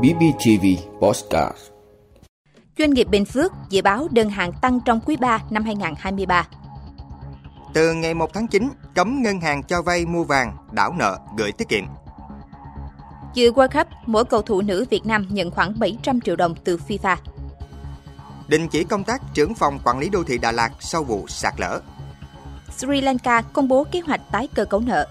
BBTV Postcard Doanh nghiệp Bình Phước dự báo đơn hàng tăng trong quý 3 năm 2023. Từ ngày 1 tháng 9, cấm ngân hàng cho vay mua vàng, đảo nợ, gửi tiết kiệm. Dự World Cup, mỗi cầu thủ nữ Việt Nam nhận khoảng 700 triệu đồng từ FIFA. Đình chỉ công tác trưởng phòng quản lý đô thị Đà Lạt sau vụ sạt lở. Sri Lanka công bố kế hoạch tái cơ cấu nợ.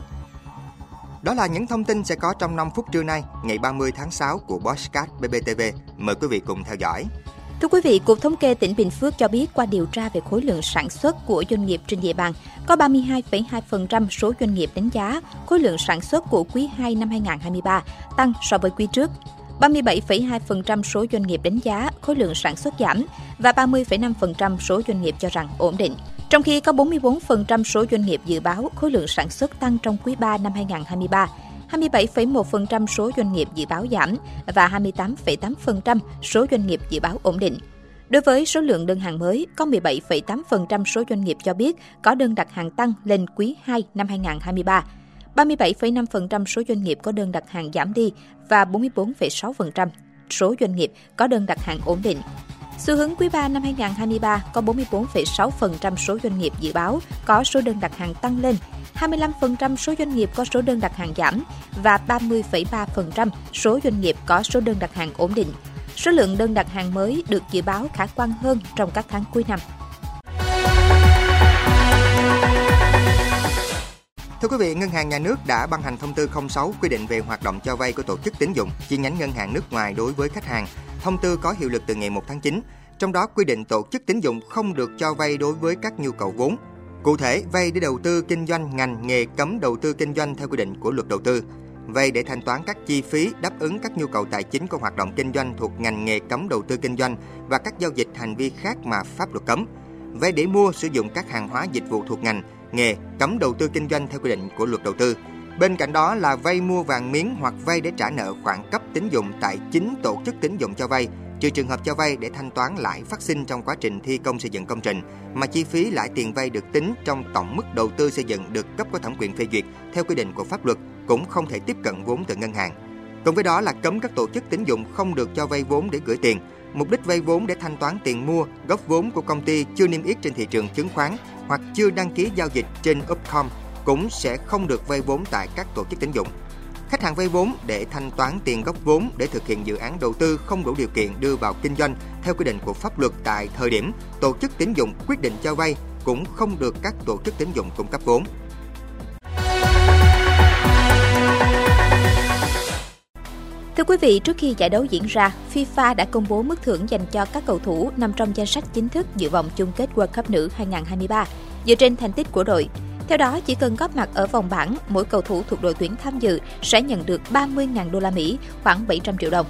Đó là những thông tin sẽ có trong 5 phút trưa nay, ngày 30 tháng 6 của Bosscat BBTV. Mời quý vị cùng theo dõi. Thưa quý vị, Cục Thống kê tỉnh Bình Phước cho biết qua điều tra về khối lượng sản xuất của doanh nghiệp trên địa bàn, có 32,2% số doanh nghiệp đánh giá khối lượng sản xuất của quý 2 năm 2023 tăng so với quý trước. 37,2% số doanh nghiệp đánh giá khối lượng sản xuất giảm và 30,5% số doanh nghiệp cho rằng ổn định. Trong khi có 44% số doanh nghiệp dự báo khối lượng sản xuất tăng trong quý 3 năm 2023, 27,1% số doanh nghiệp dự báo giảm và 28,8% số doanh nghiệp dự báo ổn định. Đối với số lượng đơn hàng mới, có 17,8% số doanh nghiệp cho biết có đơn đặt hàng tăng lên quý 2 năm 2023. 37,5% số doanh nghiệp có đơn đặt hàng giảm đi và 44,6% số doanh nghiệp có đơn đặt hàng ổn định. Xu hướng quý 3 năm 2023 có 44,6% số doanh nghiệp dự báo có số đơn đặt hàng tăng lên, 25% số doanh nghiệp có số đơn đặt hàng giảm và 30,3% số doanh nghiệp có số đơn đặt hàng ổn định. Số lượng đơn đặt hàng mới được dự báo khả quan hơn trong các tháng cuối năm. Thưa quý vị, Ngân hàng Nhà nước đã ban hành thông tư 06 quy định về hoạt động cho vay của tổ chức tín dụng, chi nhánh ngân hàng nước ngoài đối với khách hàng. Thông tư có hiệu lực từ ngày 1 tháng 9. Trong đó quy định tổ chức tín dụng không được cho vay đối với các nhu cầu vốn. Cụ thể, vay để đầu tư kinh doanh ngành nghề cấm đầu tư kinh doanh theo quy định của luật đầu tư. Vay để thanh toán các chi phí đáp ứng các nhu cầu tài chính của hoạt động kinh doanh thuộc ngành nghề cấm đầu tư kinh doanh và các giao dịch hành vi khác mà pháp luật cấm. Vay để mua sử dụng các hàng hóa dịch vụ thuộc ngành, nghề cấm đầu tư kinh doanh theo quy định của luật đầu tư. Bên cạnh đó là vay mua vàng miếng hoặc vay để trả nợ khoản cấp tín dụng tại chính tổ chức tín dụng cho vay, trừ trường hợp cho vay để thanh toán lãi phát sinh trong quá trình thi công xây dựng công trình, mà chi phí lãi tiền vay được tính trong tổng mức đầu tư xây dựng được cấp có thẩm quyền phê duyệt theo quy định của pháp luật cũng không thể tiếp cận vốn từ ngân hàng. Cùng với đó là cấm các tổ chức tín dụng không được cho vay vốn để gửi tiền, mục đích vay vốn để thanh toán tiền mua, góp vốn của công ty chưa niêm yết trên thị trường chứng khoán hoặc chưa đăng ký giao dịch trên Upcom cũng sẽ không được vay vốn tại các tổ chức tín dụng. Khách hàng vay vốn để thanh toán tiền gốc vốn để thực hiện dự án đầu tư không đủ điều kiện đưa vào kinh doanh theo quy định của pháp luật tại thời điểm tổ chức tín dụng quyết định cho vay cũng không được các tổ chức tín dụng cung cấp vốn. Thưa quý vị, trước khi giải đấu diễn ra, FIFA đã công bố mức thưởng dành cho các cầu thủ nằm trong danh sách chính thức dự vòng chung kết World Cup nữ 2023 dựa trên thành tích của đội. Theo đó, chỉ cần góp mặt ở vòng bảng, mỗi cầu thủ thuộc đội tuyển tham dự sẽ nhận được 30.000 đô la Mỹ, khoảng 700 triệu đồng.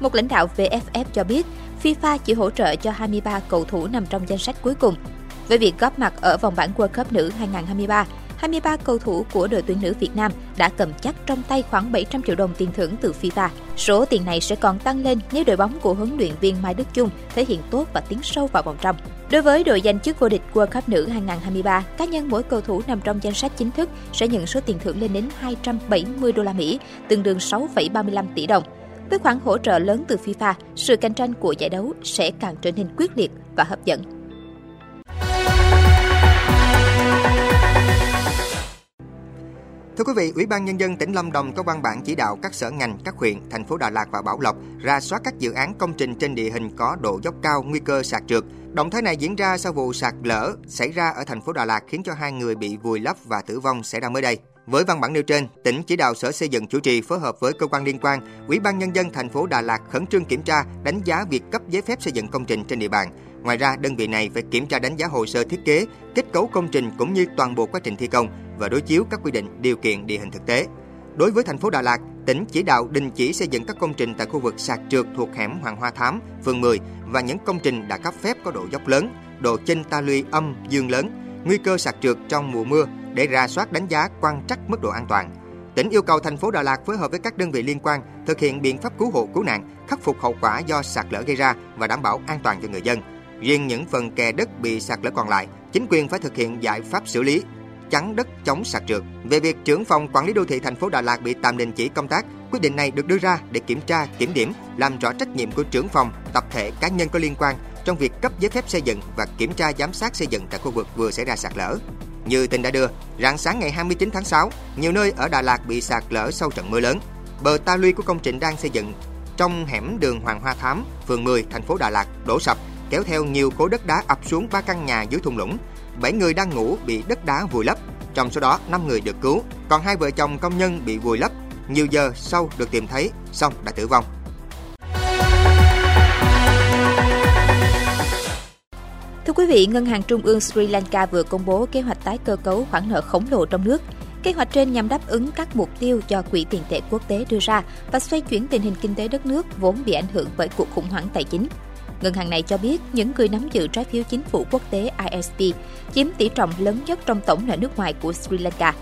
Một lãnh đạo VFF cho biết, FIFA chỉ hỗ trợ cho 23 cầu thủ nằm trong danh sách cuối cùng. Với việc góp mặt ở vòng bảng World Cup nữ 2023, 23 cầu thủ của đội tuyển nữ Việt Nam đã cầm chắc trong tay khoảng 700 triệu đồng tiền thưởng từ FIFA. Số tiền này sẽ còn tăng lên nếu đội bóng của huấn luyện viên Mai Đức Chung thể hiện tốt và tiến sâu vào vòng trong. Đối với đội giành chức vô địch World Cup nữ 2023, cá nhân mỗi cầu thủ nằm trong danh sách chính thức sẽ nhận số tiền thưởng lên đến 270 đô la Mỹ, tương đương 6,35 tỷ đồng. Với khoản hỗ trợ lớn từ FIFA, sự cạnh tranh của giải đấu sẽ càng trở nên quyết liệt và hấp dẫn. Thưa quý vị, Ủy ban Nhân dân tỉnh Lâm Đồng có văn bản chỉ đạo các sở ngành, các huyện, thành phố Đà Lạt và Bảo Lộc ra soát các dự án công trình trên địa hình có độ dốc cao, nguy cơ sạt trượt. Động thái này diễn ra sau vụ sạt lở xảy ra ở thành phố Đà Lạt khiến cho hai người bị vùi lấp và tử vong xảy ra mới đây. Với văn bản nêu trên, tỉnh chỉ đạo Sở Xây dựng chủ trì phối hợp với cơ quan liên quan, Ủy ban nhân dân thành phố Đà Lạt khẩn trương kiểm tra, đánh giá việc cấp giấy phép xây dựng công trình trên địa bàn. Ngoài ra, đơn vị này phải kiểm tra đánh giá hồ sơ thiết kế, kết cấu công trình cũng như toàn bộ quá trình thi công và đối chiếu các quy định điều kiện địa hình thực tế. Đối với thành phố Đà Lạt, tỉnh chỉ đạo đình chỉ xây dựng các công trình tại khu vực sạt trượt thuộc hẻm Hoàng Hoa Thám, phường 10 và những công trình đã cấp phép có độ dốc lớn, độ chênh ta luy âm dương lớn, nguy cơ sạt trượt trong mùa mưa để ra soát đánh giá quan trắc mức độ an toàn. Tỉnh yêu cầu thành phố Đà Lạt phối hợp với các đơn vị liên quan thực hiện biện pháp cứu hộ cứu nạn, khắc phục hậu quả do sạt lở gây ra và đảm bảo an toàn cho người dân. Riêng những phần kè đất bị sạt lở còn lại, chính quyền phải thực hiện giải pháp xử lý, chắn đất chống sạt trượt. Về việc trưởng phòng quản lý đô thị thành phố Đà Lạt bị tạm đình chỉ công tác, Quyết định này được đưa ra để kiểm tra, kiểm điểm, làm rõ trách nhiệm của trưởng phòng, tập thể cá nhân có liên quan trong việc cấp giấy phép xây dựng và kiểm tra giám sát xây dựng tại khu vực vừa xảy ra sạt lở. Như tin đã đưa, rạng sáng ngày 29 tháng 6, nhiều nơi ở Đà Lạt bị sạt lở sau trận mưa lớn. Bờ ta luy của công trình đang xây dựng trong hẻm đường Hoàng Hoa Thám, phường 10, thành phố Đà Lạt đổ sập, kéo theo nhiều khối đất đá ập xuống ba căn nhà dưới thung lũng. 7 người đang ngủ bị đất đá vùi lấp, trong số đó 5 người được cứu, còn hai vợ chồng công nhân bị vùi lấp nhiều giờ sau được tìm thấy, xong đã tử vong. Thưa quý vị, Ngân hàng Trung ương Sri Lanka vừa công bố kế hoạch tái cơ cấu khoản nợ khổng lồ trong nước. Kế hoạch trên nhằm đáp ứng các mục tiêu do Quỹ tiền tệ quốc tế đưa ra và xoay chuyển tình hình kinh tế đất nước vốn bị ảnh hưởng bởi cuộc khủng hoảng tài chính. Ngân hàng này cho biết những người nắm giữ trái phiếu chính phủ quốc tế ISP chiếm tỷ trọng lớn nhất trong tổng nợ nước ngoài của Sri Lanka.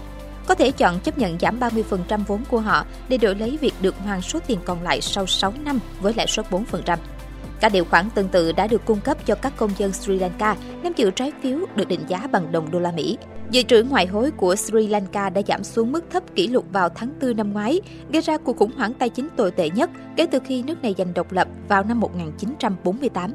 Có thể chọn chấp nhận giảm 30% vốn của họ để đổi lấy việc được hoàn số tiền còn lại sau 6 năm với lãi suất 4%. Các điều khoản tương tự đã được cung cấp cho các công dân Sri Lanka nắm giữ trái phiếu được định giá bằng đồng đô la Mỹ. Dự trữ ngoại hối của Sri Lanka đã giảm xuống mức thấp kỷ lục vào tháng 4 năm ngoái, gây ra cuộc khủng hoảng tài chính tồi tệ nhất kể từ khi nước này giành độc lập vào năm 1948.